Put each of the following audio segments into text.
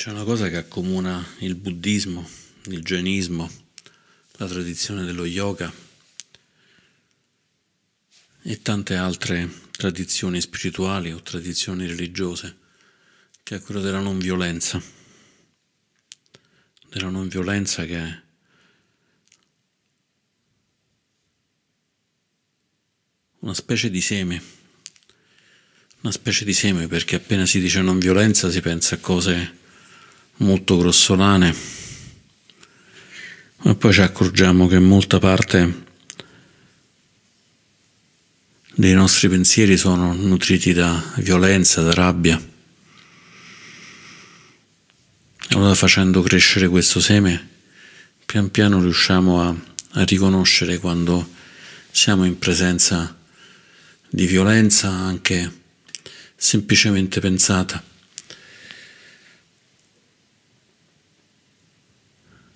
C'è una cosa che accomuna il buddismo, il jainismo, la tradizione dello yoga e tante altre tradizioni spirituali o tradizioni religiose, che è quello della non violenza, della non violenza che è una specie di seme, una specie di seme perché appena si dice non violenza si pensa a cose molto grossolane, ma poi ci accorgiamo che molta parte dei nostri pensieri sono nutriti da violenza, da rabbia. Allora facendo crescere questo seme, pian piano riusciamo a, a riconoscere quando siamo in presenza di violenza anche semplicemente pensata.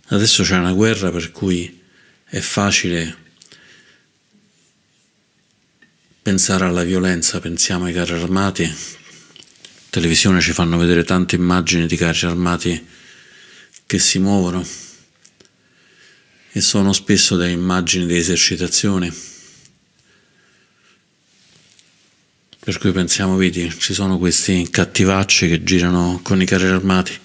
Adesso c'è una guerra per cui è facile pensare alla violenza, pensiamo ai carri armati. In televisione ci fanno vedere tante immagini di carri armati che si muovono e sono spesso delle immagini di esercitazione. Per cui pensiamo, vedi, ci sono questi cattivacci che girano con i carri armati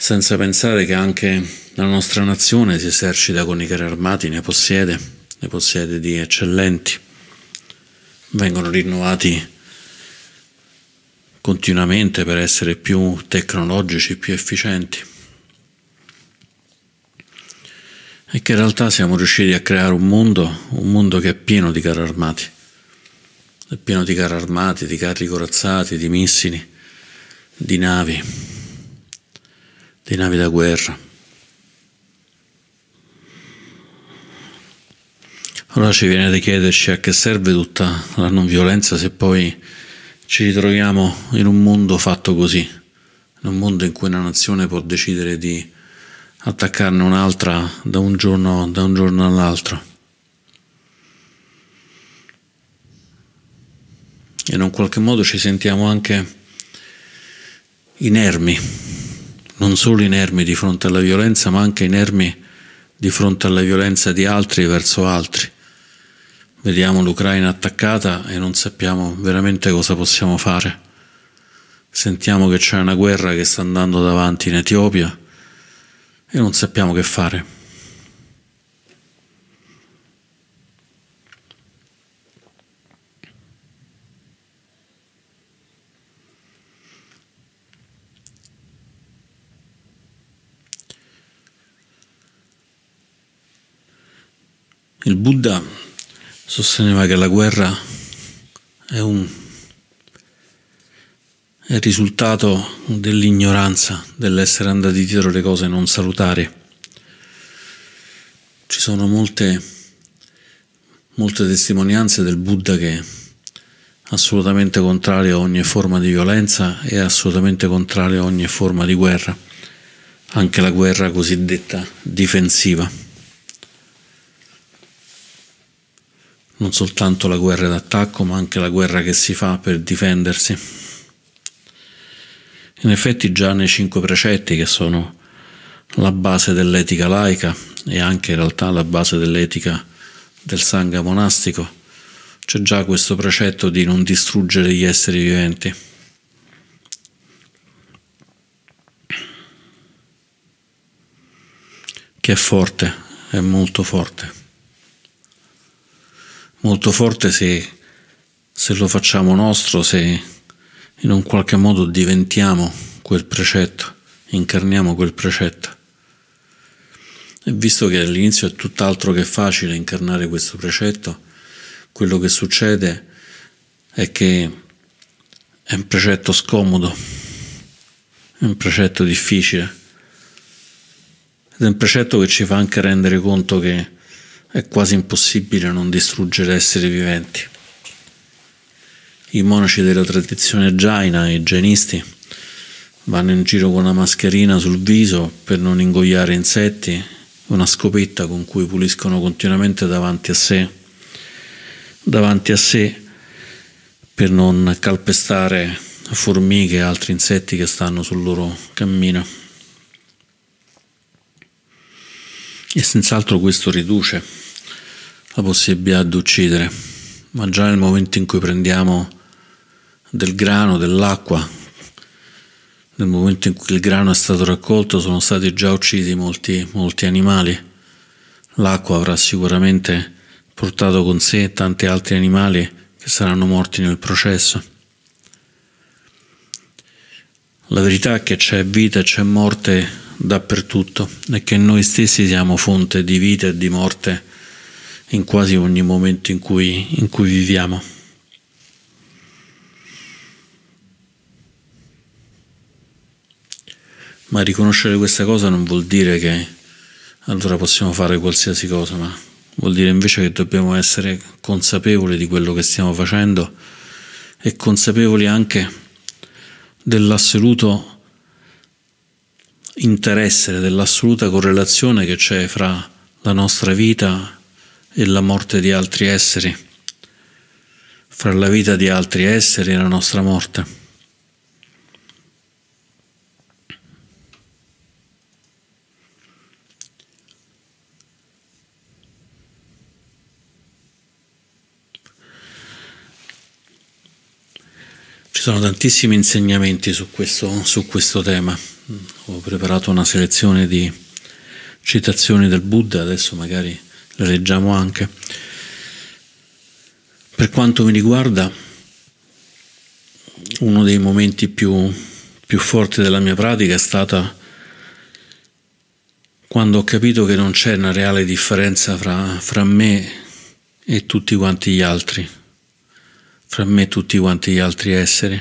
senza pensare che anche la nostra nazione si esercita con i carri armati, ne possiede, ne possiede di eccellenti, vengono rinnovati continuamente per essere più tecnologici, più efficienti. E che in realtà siamo riusciti a creare un mondo, un mondo che è pieno di carri armati, è pieno di carri armati, di carri corazzati, di missili, di navi di navi da guerra. Allora ci viene da chiederci a che serve tutta la non violenza se poi ci ritroviamo in un mondo fatto così, in un mondo in cui una nazione può decidere di attaccarne un'altra da un giorno, da un giorno all'altro. E in un qualche modo ci sentiamo anche inermi non solo inermi di fronte alla violenza, ma anche inermi di fronte alla violenza di altri verso altri. Vediamo l'Ucraina attaccata e non sappiamo veramente cosa possiamo fare. Sentiamo che c'è una guerra che sta andando davanti in Etiopia e non sappiamo che fare. Il Buddha sosteneva che la guerra è, un, è il risultato dell'ignoranza, dell'essere andati dietro le cose non salutari. Ci sono molte, molte testimonianze del Buddha che è assolutamente contrario a ogni forma di violenza e assolutamente contrario a ogni forma di guerra, anche la guerra cosiddetta difensiva. Non soltanto la guerra d'attacco, ma anche la guerra che si fa per difendersi. In effetti già nei cinque precetti, che sono la base dell'etica laica e anche in realtà la base dell'etica del sangha monastico, c'è già questo precetto di non distruggere gli esseri viventi. Che è forte, è molto forte molto forte se, se lo facciamo nostro, se in un qualche modo diventiamo quel precetto, incarniamo quel precetto. E visto che all'inizio è tutt'altro che facile incarnare questo precetto, quello che succede è che è un precetto scomodo, è un precetto difficile, ed è un precetto che ci fa anche rendere conto che è quasi impossibile non distruggere esseri viventi. I monaci della tradizione jaina i jainisti vanno in giro con una mascherina sul viso per non ingoiare insetti, una scopetta con cui puliscono continuamente davanti a sé, davanti a sé per non calpestare formiche e altri insetti che stanno sul loro cammino. E senz'altro questo riduce la possibilità di uccidere, ma già nel momento in cui prendiamo del grano, dell'acqua, nel momento in cui il grano è stato raccolto sono stati già uccisi molti, molti animali. L'acqua avrà sicuramente portato con sé tanti altri animali che saranno morti nel processo. La verità è che c'è vita e c'è morte dappertutto e che noi stessi siamo fonte di vita e di morte in quasi ogni momento in cui, in cui viviamo. Ma riconoscere questa cosa non vuol dire che allora possiamo fare qualsiasi cosa, ma vuol dire invece che dobbiamo essere consapevoli di quello che stiamo facendo e consapevoli anche dell'assoluto interesse, dell'assoluta correlazione che c'è fra la nostra vita e la morte di altri esseri, fra la vita di altri esseri e la nostra morte. Ci sono tantissimi insegnamenti su questo, su questo, tema. Ho preparato una selezione di citazioni del Buddha, adesso magari le leggiamo anche. Per quanto mi riguarda, uno dei momenti più, più forti della mia pratica è stata quando ho capito che non c'è una reale differenza fra, fra me e tutti quanti gli altri fra me e tutti quanti gli altri esseri.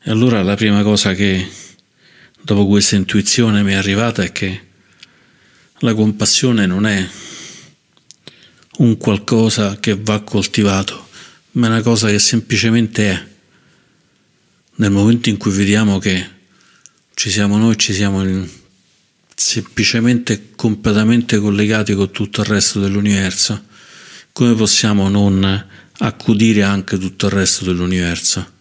E allora la prima cosa che dopo questa intuizione mi è arrivata è che la compassione non è un qualcosa che va coltivato, ma è una cosa che semplicemente è. Nel momento in cui vediamo che ci siamo noi, ci siamo semplicemente completamente collegati con tutto il resto dell'universo, come possiamo non accudire anche tutto il resto dell'universo?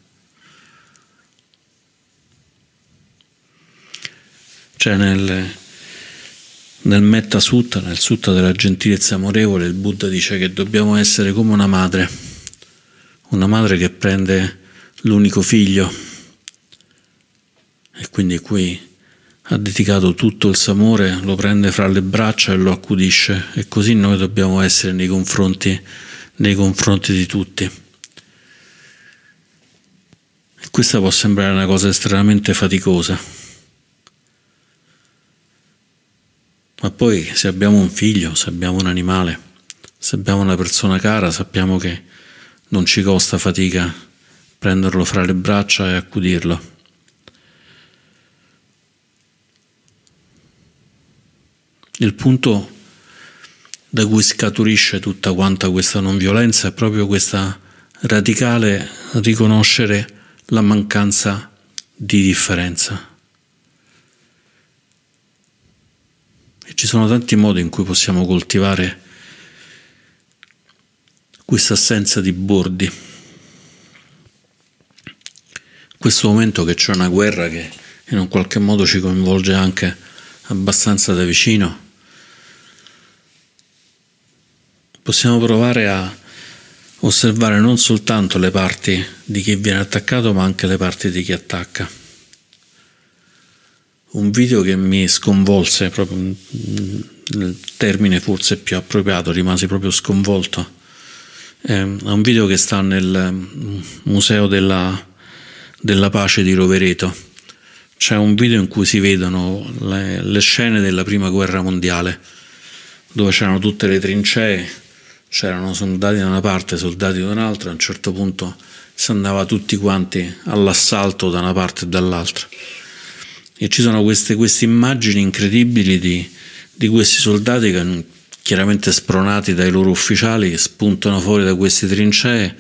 Cioè nel, nel Metta Sutta, nel Sutta della gentilezza amorevole, il Buddha dice che dobbiamo essere come una madre, una madre che prende l'unico figlio e quindi qui ha dedicato tutto il suo amore, lo prende fra le braccia e lo accudisce e così noi dobbiamo essere nei confronti, nei confronti di tutti. Questa può sembrare una cosa estremamente faticosa, ma poi se abbiamo un figlio, se abbiamo un animale, se abbiamo una persona cara, sappiamo che non ci costa fatica prenderlo fra le braccia e accudirlo. Il punto da cui scaturisce tutta quanta questa non violenza è proprio questa radicale riconoscere la mancanza di differenza. E ci sono tanti modi in cui possiamo coltivare questa assenza di bordi. Questo momento che c'è una guerra che in un qualche modo ci coinvolge anche abbastanza da vicino, possiamo provare a osservare non soltanto le parti di chi viene attaccato, ma anche le parti di chi attacca. Un video che mi sconvolse, proprio nel termine forse più appropriato, rimasi proprio sconvolto. È un video che sta nel Museo della, della Pace di Rovereto. C'è un video in cui si vedono le, le scene della prima guerra mondiale, dove c'erano tutte le trincee c'erano soldati da una parte, soldati da un'altra, a un certo punto si andava tutti quanti all'assalto da una parte e dall'altra. E ci sono queste, queste immagini incredibili di, di questi soldati che chiaramente spronati dai loro ufficiali spuntano fuori da queste trincee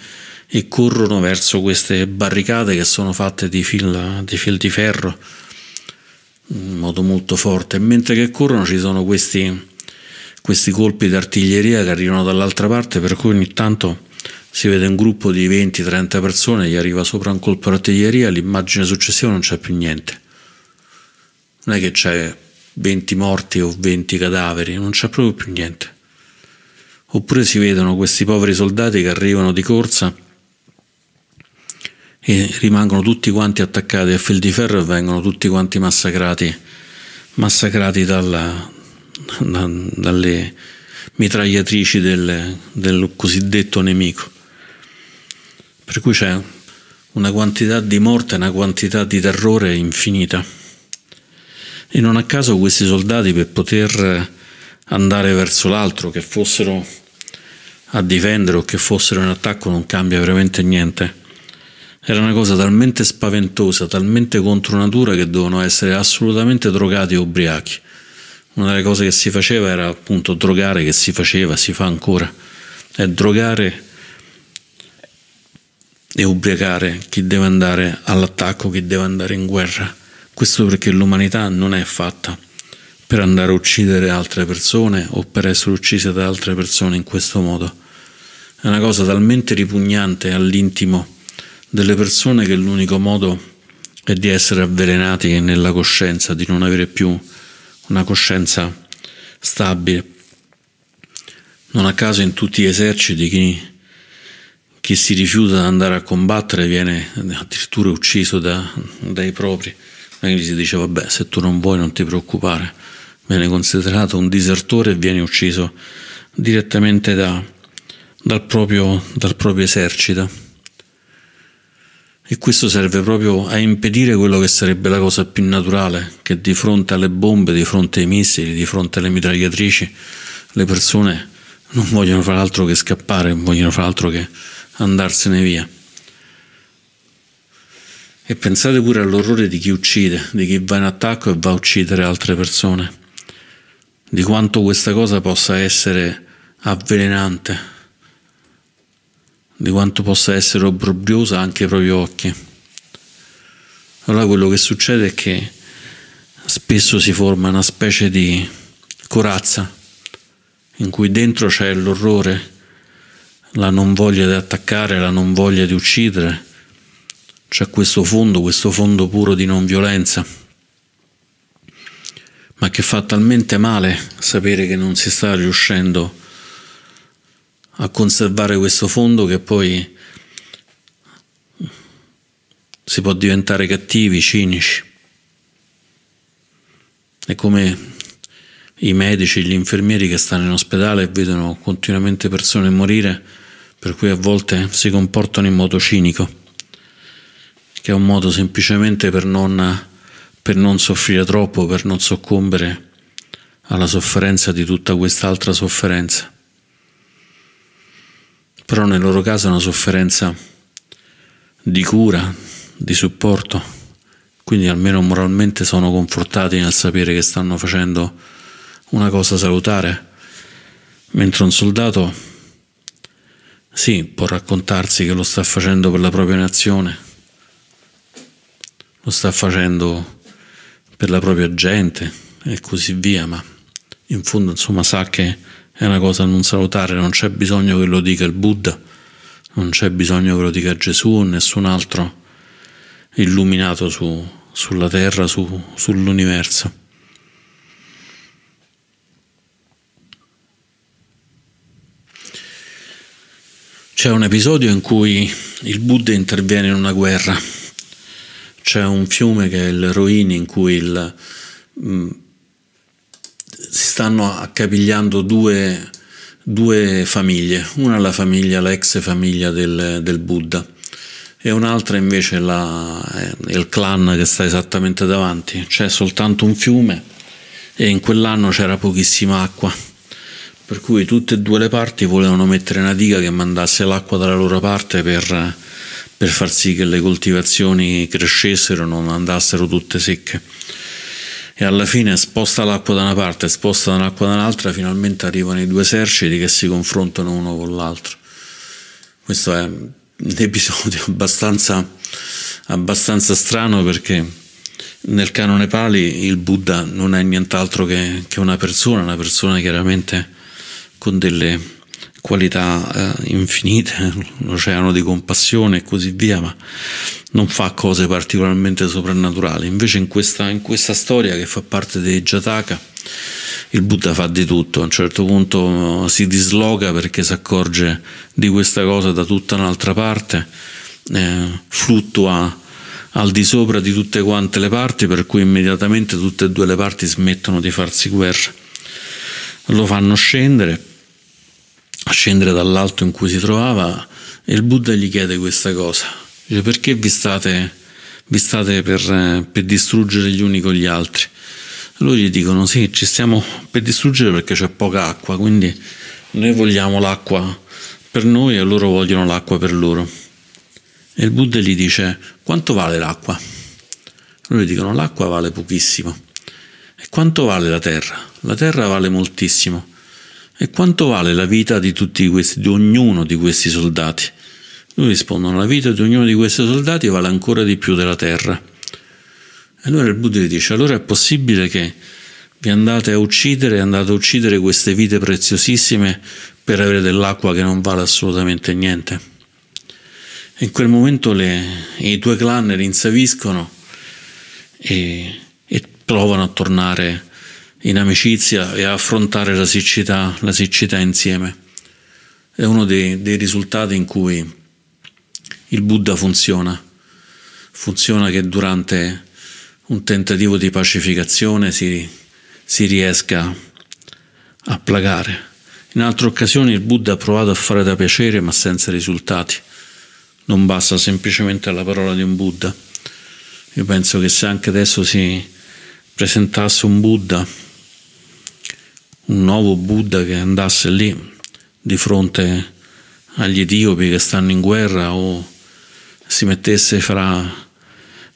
e corrono verso queste barricate che sono fatte di fil di, fil di ferro in modo molto forte mentre che corrono ci sono questi questi colpi d'artiglieria che arrivano dall'altra parte, per cui ogni tanto si vede un gruppo di 20-30 persone, gli arriva sopra un colpo d'artiglieria, l'immagine successiva non c'è più niente. Non è che c'è 20 morti o 20 cadaveri, non c'è proprio più niente. Oppure si vedono questi poveri soldati che arrivano di corsa e rimangono tutti quanti attaccati a fil di ferro e vengono tutti quanti massacrati, massacrati dalla, da, dalle mitragliatrici del, del cosiddetto nemico. Per cui c'è una quantità di morte una quantità di terrore infinita. E non a caso questi soldati per poter andare verso l'altro, che fossero a difendere o che fossero in attacco, non cambia veramente niente. Era una cosa talmente spaventosa, talmente contro natura che dovevano essere assolutamente drogati e ubriachi. Una delle cose che si faceva era appunto drogare, che si faceva, si fa ancora, è drogare e ubriacare chi deve andare all'attacco, chi deve andare in guerra. Questo perché l'umanità non è fatta per andare a uccidere altre persone o per essere uccise da altre persone in questo modo. È una cosa talmente ripugnante all'intimo delle persone che l'unico modo è di essere avvelenati nella coscienza, di non avere più una coscienza stabile. Non a caso in tutti gli eserciti chi chi si rifiuta di andare a combattere viene addirittura ucciso da, dai propri. Quindi si dice, vabbè, se tu non vuoi non ti preoccupare, viene considerato un disertore e viene ucciso direttamente da, dal, proprio, dal proprio esercito. E questo serve proprio a impedire quello che sarebbe la cosa più naturale, che di fronte alle bombe, di fronte ai missili, di fronte alle mitragliatrici, le persone non vogliono fare altro che scappare, vogliono fare altro che andarsene via. E pensate pure all'orrore di chi uccide, di chi va in attacco e va a uccidere altre persone, di quanto questa cosa possa essere avvelenante, di quanto possa essere obbrobriosa anche ai propri occhi. Allora quello che succede è che spesso si forma una specie di corazza in cui dentro c'è l'orrore la non voglia di attaccare, la non voglia di uccidere. C'è questo fondo, questo fondo puro di non violenza, ma che fa talmente male sapere che non si sta riuscendo a conservare questo fondo che poi si può diventare cattivi, cinici. È come i medici, gli infermieri che stanno in ospedale e vedono continuamente persone morire per cui a volte si comportano in modo cinico, che è un modo semplicemente per non, per non soffrire troppo, per non soccombere alla sofferenza di tutta quest'altra sofferenza. Però nel loro caso è una sofferenza di cura, di supporto, quindi almeno moralmente sono confortati nel sapere che stanno facendo una cosa salutare, mentre un soldato sì, può raccontarsi che lo sta facendo per la propria nazione, lo sta facendo per la propria gente e così via, ma in fondo insomma sa che è una cosa non salutare, non c'è bisogno che lo dica il Buddha, non c'è bisogno che lo dica Gesù o nessun altro illuminato su, sulla terra, su, sull'universo. C'è un episodio in cui il Buddha interviene in una guerra. C'è un fiume che è il Rohini in cui il, mm, si stanno accapigliando due, due, famiglie. Una la famiglia, l'ex famiglia del, del Buddha e un'altra invece la, è il clan che sta esattamente davanti. C'è soltanto un fiume e in quell'anno c'era pochissima acqua per cui tutte e due le parti volevano mettere una diga che mandasse l'acqua dalla loro parte per, per far sì che le coltivazioni crescessero non andassero tutte secche. E alla fine sposta l'acqua da una parte sposta l'acqua dall'altra, finalmente arrivano i due eserciti che si confrontano uno con l'altro. Questo è un episodio abbastanza, abbastanza strano perché nel canone Pali il Buddha non è nient'altro che, che una persona, una persona chiaramente con delle qualità eh, infinite, l'oceano di compassione e così via, ma non fa cose particolarmente soprannaturali. Invece in questa, in questa storia che fa parte dei Jataka, il Buddha fa di tutto, a un certo punto si disloca perché si accorge di questa cosa da tutta un'altra parte, eh, fluttua al di sopra di tutte quante le parti, per cui immediatamente tutte e due le parti smettono di farsi guerra. Lo fanno scendere, scendere dall'alto in cui si trovava e il Buddha gli chiede questa cosa. Dice perché vi state, vi state per, per distruggere gli uni con gli altri? Loro gli dicono sì, ci stiamo per distruggere perché c'è poca acqua, quindi noi vogliamo l'acqua per noi e loro vogliono l'acqua per loro. E il Buddha gli dice quanto vale l'acqua? Loro gli dicono l'acqua vale pochissimo. E quanto vale la terra? La terra vale moltissimo. E quanto vale la vita di tutti questi, di ognuno di questi soldati? Lui rispondono: La vita di ognuno di questi soldati vale ancora di più della terra. E allora il Buddha gli dice: Allora è possibile che vi andate a uccidere, andate a uccidere queste vite preziosissime per avere dell'acqua che non vale assolutamente niente? E in quel momento le, i due clan rinsaviscono e, e provano a tornare in amicizia e a affrontare la siccità, la siccità insieme. È uno dei, dei risultati in cui il Buddha funziona. Funziona che durante un tentativo di pacificazione si, si riesca a placare. In altre occasioni il Buddha ha provato a fare da piacere ma senza risultati. Non basta semplicemente la parola di un Buddha. Io penso che se anche adesso si presentasse un Buddha, un nuovo Buddha che andasse lì di fronte agli etiopi che stanno in guerra o si mettesse fra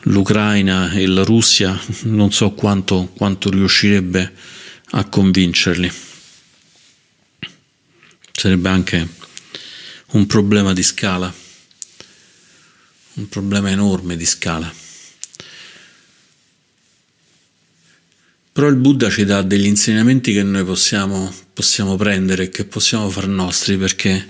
l'Ucraina e la Russia, non so quanto, quanto riuscirebbe a convincerli. Sarebbe anche un problema di scala, un problema enorme di scala. Però il Buddha ci dà degli insegnamenti che noi possiamo, possiamo prendere che possiamo far nostri perché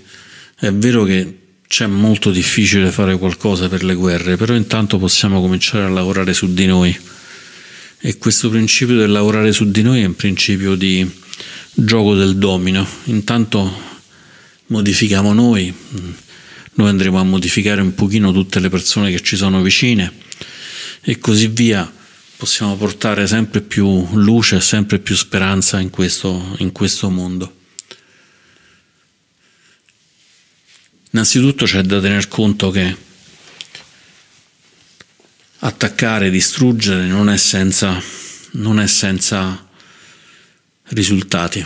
è vero che c'è molto difficile fare qualcosa per le guerre, però intanto possiamo cominciare a lavorare su di noi. E questo principio del lavorare su di noi è un principio di gioco del domino. Intanto modifichiamo noi, noi andremo a modificare un pochino tutte le persone che ci sono vicine e così via. Possiamo portare sempre più luce, sempre più speranza in questo, in questo mondo. Innanzitutto c'è da tener conto che attaccare, distruggere non è senza, non è senza risultati.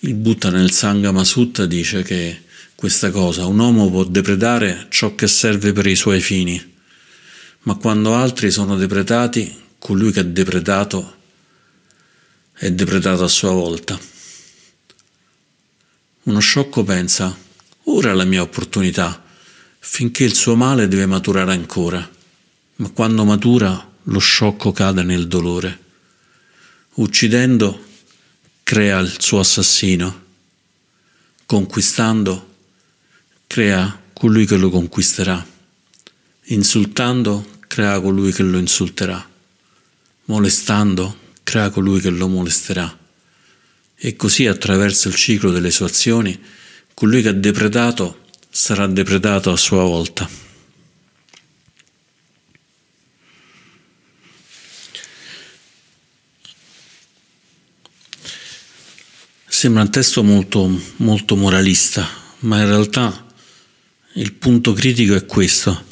Il Buddha nel Sangama Sutta dice che questa cosa, un uomo può depredare ciò che serve per i suoi fini, ma quando altri sono depredati, colui che è depredato è depredato a sua volta. Uno sciocco pensa, ora è la mia opportunità, finché il suo male deve maturare ancora, ma quando matura lo sciocco cade nel dolore. Uccidendo crea il suo assassino, conquistando crea colui che lo conquisterà, insultando crea colui che lo insulterà, molestando crea colui che lo molesterà e così attraverso il ciclo delle sue azioni, colui che ha depredato sarà depredato a sua volta. Sembra un testo molto, molto moralista, ma in realtà il punto critico è questo.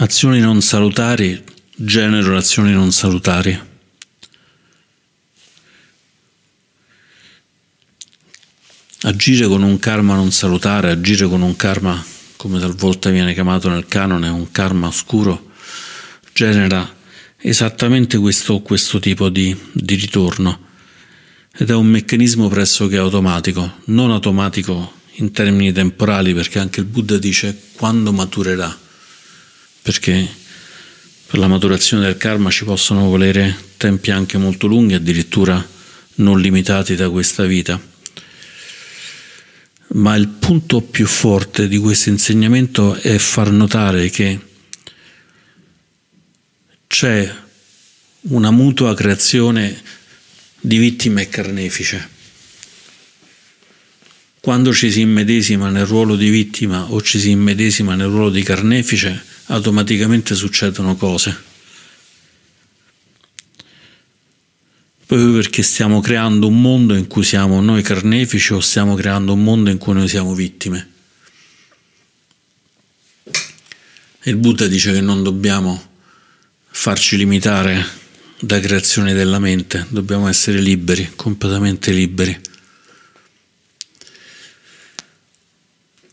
Azioni non salutari generano azioni non salutari. Agire con un karma non salutare, agire con un karma, come talvolta viene chiamato nel canone, un karma oscuro, genera esattamente questo, questo tipo di, di ritorno ed è un meccanismo pressoché automatico, non automatico in termini temporali, perché anche il Buddha dice quando maturerà, perché per la maturazione del karma ci possono volere tempi anche molto lunghi, addirittura non limitati da questa vita ma il punto più forte di questo insegnamento è far notare che c'è una mutua creazione di vittime e carnefice. Quando ci si immedesima nel ruolo di vittima o ci si immedesima nel ruolo di carnefice, automaticamente succedono cose. proprio perché stiamo creando un mondo in cui siamo noi carnefici o stiamo creando un mondo in cui noi siamo vittime. Il Buddha dice che non dobbiamo farci limitare da creazioni della mente, dobbiamo essere liberi, completamente liberi.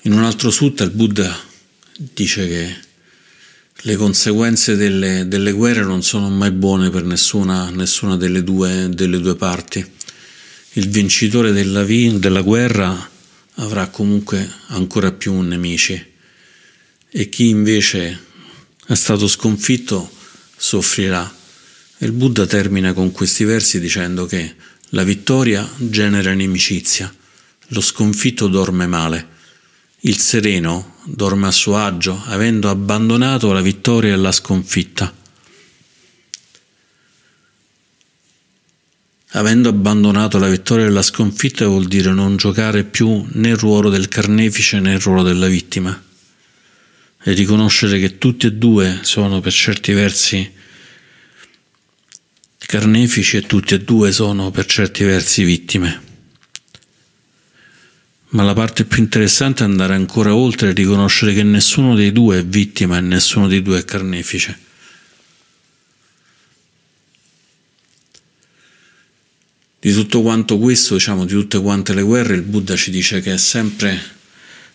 In un altro sutta il Buddha dice che le conseguenze delle, delle, guerre non sono mai buone per nessuna, nessuna delle, due, delle, due, parti. Il vincitore della, della guerra avrà comunque ancora più nemici e chi invece è stato sconfitto soffrirà. il Buddha termina con questi versi dicendo che la vittoria genera inimicizia, lo sconfitto dorme male il sereno dorme a suo agio, avendo abbandonato la vittoria e la sconfitta. Avendo abbandonato la vittoria e la sconfitta vuol dire non giocare più né il ruolo del carnefice né il ruolo della vittima e riconoscere che tutti e due sono per certi versi carnefici e tutti e due sono per certi versi vittime ma la parte più interessante è andare ancora oltre e riconoscere che nessuno dei due è vittima e nessuno dei due è carnefice. Di tutto quanto questo, diciamo, di tutte quante le guerre, il Buddha ci dice che è sempre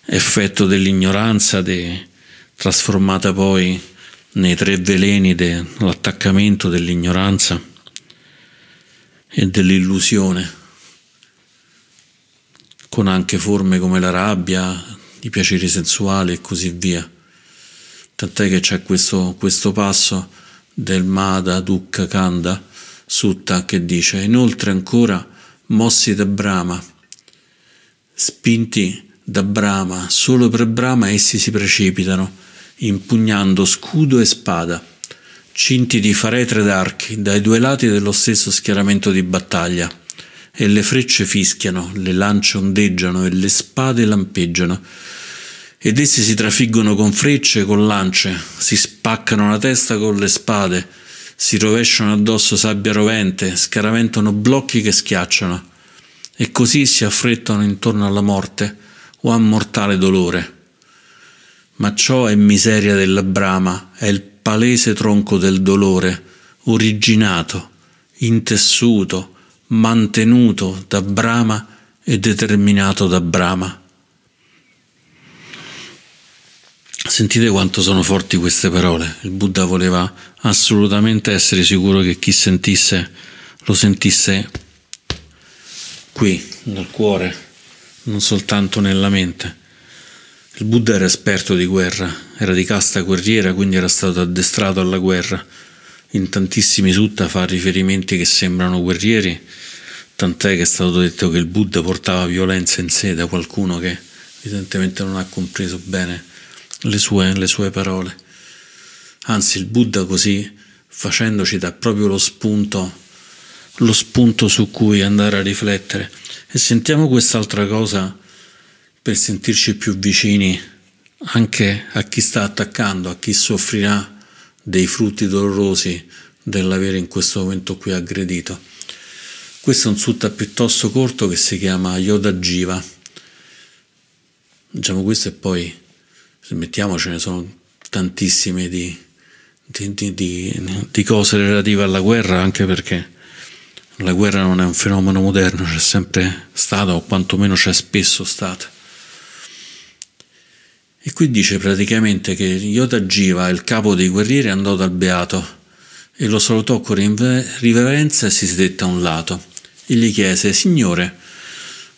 effetto dell'ignoranza, de, trasformata poi nei tre veleni dell'attaccamento, dell'ignoranza e dell'illusione con anche forme come la rabbia, i piaceri sensuali e così via. Tant'è che c'è questo, questo passo del Mada Dukkha Kanda Sutta che dice inoltre ancora mossi da Brahma, spinti da Brahma, solo per Brahma essi si precipitano, impugnando scudo e spada, cinti di faretre d'archi dai due lati dello stesso schieramento di battaglia e le frecce fischiano, le lance ondeggiano e le spade lampeggiano. Ed essi si trafiggono con frecce e con lance, si spaccano la testa con le spade, si rovesciano addosso sabbia rovente, scaraventano blocchi che schiacciano, e così si affrettano intorno alla morte o a mortale dolore. Ma ciò è miseria della brama, è il palese tronco del dolore, originato, intessuto, mantenuto da Brahma e determinato da Brahma. Sentite quanto sono forti queste parole. Il Buddha voleva assolutamente essere sicuro che chi sentisse lo sentisse qui, nel cuore, non soltanto nella mente. Il Buddha era esperto di guerra, era di casta guerriera, quindi era stato addestrato alla guerra. In tantissimi sutta fa riferimenti che sembrano guerrieri, tant'è che è stato detto che il Buddha portava violenza in sé da qualcuno che evidentemente non ha compreso bene le sue, le sue parole. Anzi, il Buddha così facendoci dà proprio lo spunto, lo spunto su cui andare a riflettere. E sentiamo quest'altra cosa per sentirci più vicini anche a chi sta attaccando, a chi soffrirà dei frutti dolorosi dell'avere in questo momento qui aggredito. Questo è un sutta piuttosto corto che si chiama Yoda Jiva. Diciamo questo e poi, se mettiamo, ce ne sono tantissime di, di, di, di cose relative alla guerra, anche perché la guerra non è un fenomeno moderno, c'è sempre stata o quantomeno c'è spesso stata. E qui dice praticamente che Yoda Jiva, il capo dei guerrieri, andò dal beato e lo salutò con riverenza e si sedette a un lato e gli chiese Signore,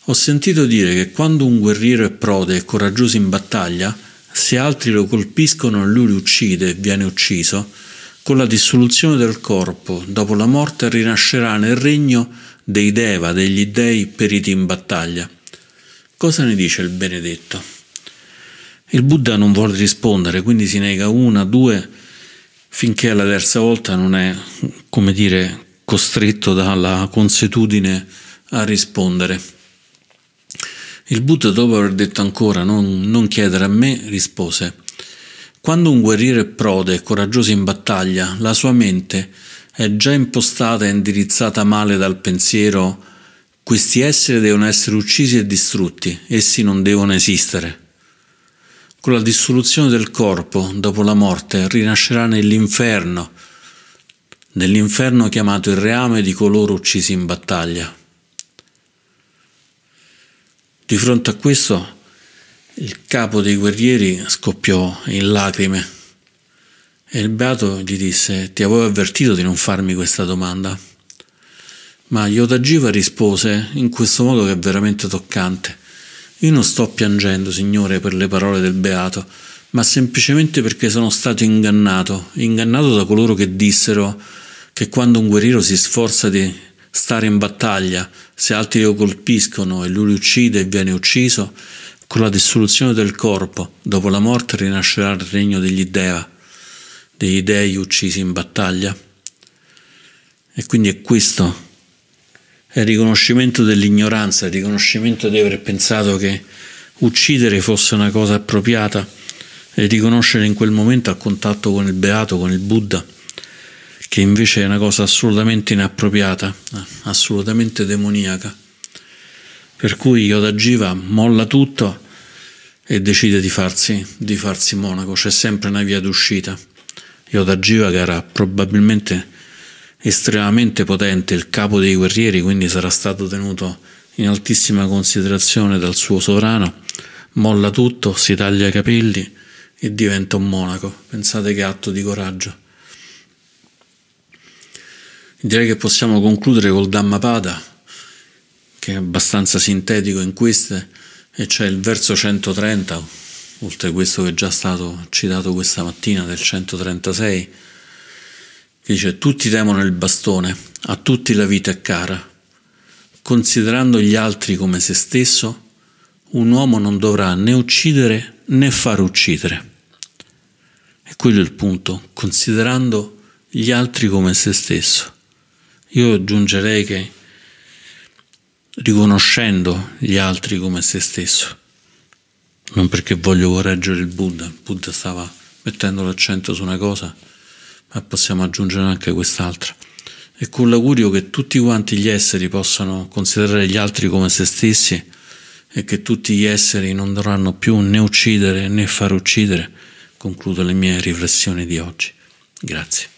ho sentito dire che quando un guerriero è prode e coraggioso in battaglia, se altri lo colpiscono e lui li uccide e viene ucciso, con la dissoluzione del corpo, dopo la morte rinascerà nel regno dei Deva, degli dei periti in battaglia. Cosa ne dice il benedetto? Il Buddha non vuole rispondere, quindi si nega una, due, finché alla terza volta non è, come dire, costretto dalla consuetudine a rispondere. Il Buddha, dopo aver detto ancora non, non chiedere a me, rispose quando un guerriero è prode e coraggioso in battaglia, la sua mente è già impostata e indirizzata male dal pensiero questi esseri devono essere uccisi e distrutti, essi non devono esistere. Con la dissoluzione del corpo, dopo la morte, rinascerà nell'inferno, nell'inferno chiamato il reame di coloro uccisi in battaglia. Di fronte a questo, il capo dei guerrieri scoppiò in lacrime e il beato gli disse: Ti avevo avvertito di non farmi questa domanda. Ma Yodajiva rispose in questo modo che è veramente toccante. Io non sto piangendo, Signore, per le parole del beato, ma semplicemente perché sono stato ingannato, ingannato da coloro che dissero che quando un guerriero si sforza di stare in battaglia, se altri lo colpiscono e lui li uccide e viene ucciso, con la dissoluzione del corpo, dopo la morte rinascerà il regno degli Deva, degli dei uccisi in battaglia. E quindi è questo, il riconoscimento dell'ignoranza, il riconoscimento di aver pensato che uccidere fosse una cosa appropriata e riconoscere in quel momento a contatto con il Beato, con il Buddha, che invece è una cosa assolutamente inappropriata, assolutamente demoniaca. Per cui Yoda Jiva molla tutto e decide di farsi, di farsi monaco, c'è sempre una via d'uscita. Yoda Jiva che era probabilmente estremamente potente, il capo dei guerrieri, quindi sarà stato tenuto in altissima considerazione dal suo sovrano, molla tutto, si taglia i capelli e diventa un monaco. Pensate che atto di coraggio. Direi che possiamo concludere col Dhammapada, che è abbastanza sintetico in queste e c'è il verso 130, oltre a questo che è già stato citato questa mattina, del 136, che dice tutti temono il bastone, a tutti la vita è cara. Considerando gli altri come se stesso, un uomo non dovrà né uccidere né far uccidere. E quello è il punto, considerando gli altri come se stesso. Io aggiungerei che riconoscendo gli altri come se stesso, non perché voglio correggere il Buddha, il Buddha stava mettendo l'accento su una cosa, ma possiamo aggiungere anche quest'altra. E con l'augurio che tutti quanti gli esseri possano considerare gli altri come se stessi e che tutti gli esseri non dovranno più né uccidere né far uccidere, concludo le mie riflessioni di oggi. Grazie.